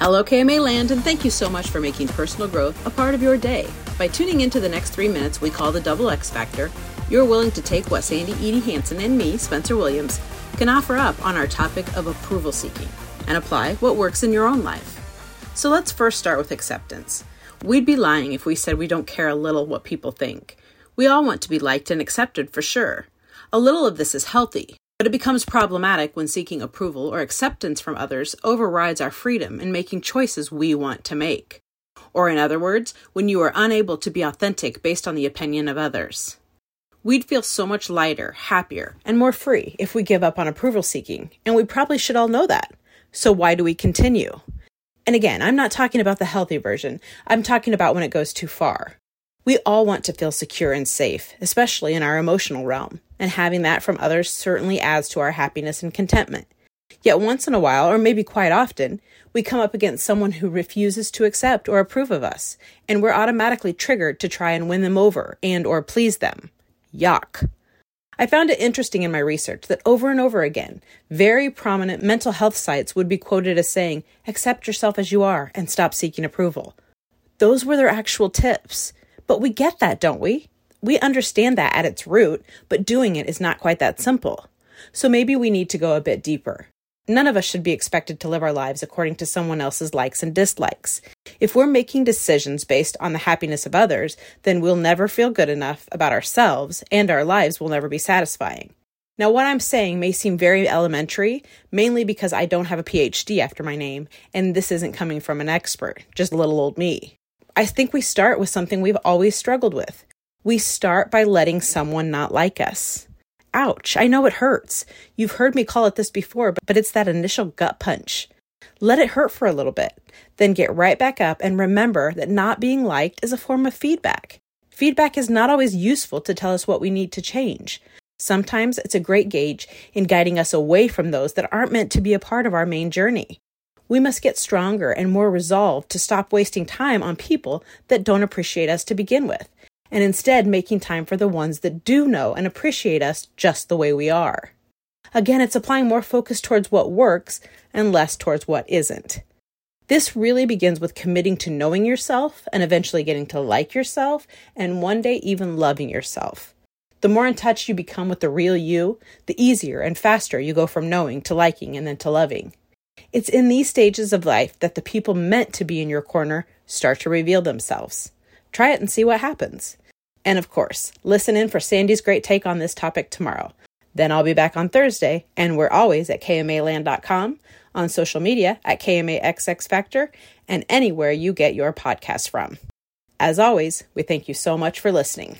Hello, KMA Land, and thank you so much for making personal growth a part of your day. By tuning into the next three minutes we call the Double X Factor, you're willing to take what Sandy Edie Hanson and me, Spencer Williams, can offer up on our topic of approval seeking and apply what works in your own life. So let's first start with acceptance. We'd be lying if we said we don't care a little what people think. We all want to be liked and accepted for sure. A little of this is healthy, but it becomes problematic when seeking approval or acceptance from others overrides our freedom in making choices we want to make. Or, in other words, when you are unable to be authentic based on the opinion of others. We'd feel so much lighter, happier, and more free if we give up on approval seeking, and we probably should all know that. So, why do we continue? And again, I'm not talking about the healthy version, I'm talking about when it goes too far. We all want to feel secure and safe, especially in our emotional realm, and having that from others certainly adds to our happiness and contentment. Yet once in a while, or maybe quite often, we come up against someone who refuses to accept or approve of us, and we're automatically triggered to try and win them over and or please them. Yuck. I found it interesting in my research that over and over again, very prominent mental health sites would be quoted as saying, accept yourself as you are and stop seeking approval. Those were their actual tips. But we get that, don't we? We understand that at its root, but doing it is not quite that simple. So maybe we need to go a bit deeper. None of us should be expected to live our lives according to someone else's likes and dislikes. If we're making decisions based on the happiness of others, then we'll never feel good enough about ourselves, and our lives will never be satisfying. Now, what I'm saying may seem very elementary, mainly because I don't have a PhD after my name, and this isn't coming from an expert, just a little old me. I think we start with something we've always struggled with. We start by letting someone not like us. Ouch, I know it hurts. You've heard me call it this before, but it's that initial gut punch. Let it hurt for a little bit, then get right back up and remember that not being liked is a form of feedback. Feedback is not always useful to tell us what we need to change. Sometimes it's a great gauge in guiding us away from those that aren't meant to be a part of our main journey. We must get stronger and more resolved to stop wasting time on people that don't appreciate us to begin with, and instead making time for the ones that do know and appreciate us just the way we are. Again, it's applying more focus towards what works and less towards what isn't. This really begins with committing to knowing yourself and eventually getting to like yourself and one day even loving yourself. The more in touch you become with the real you, the easier and faster you go from knowing to liking and then to loving. It's in these stages of life that the people meant to be in your corner start to reveal themselves. Try it and see what happens. And of course, listen in for Sandy's great take on this topic tomorrow. Then I'll be back on Thursday, and we're always at KMAland.com, on social media at KMAXXFactor, and anywhere you get your podcast from. As always, we thank you so much for listening.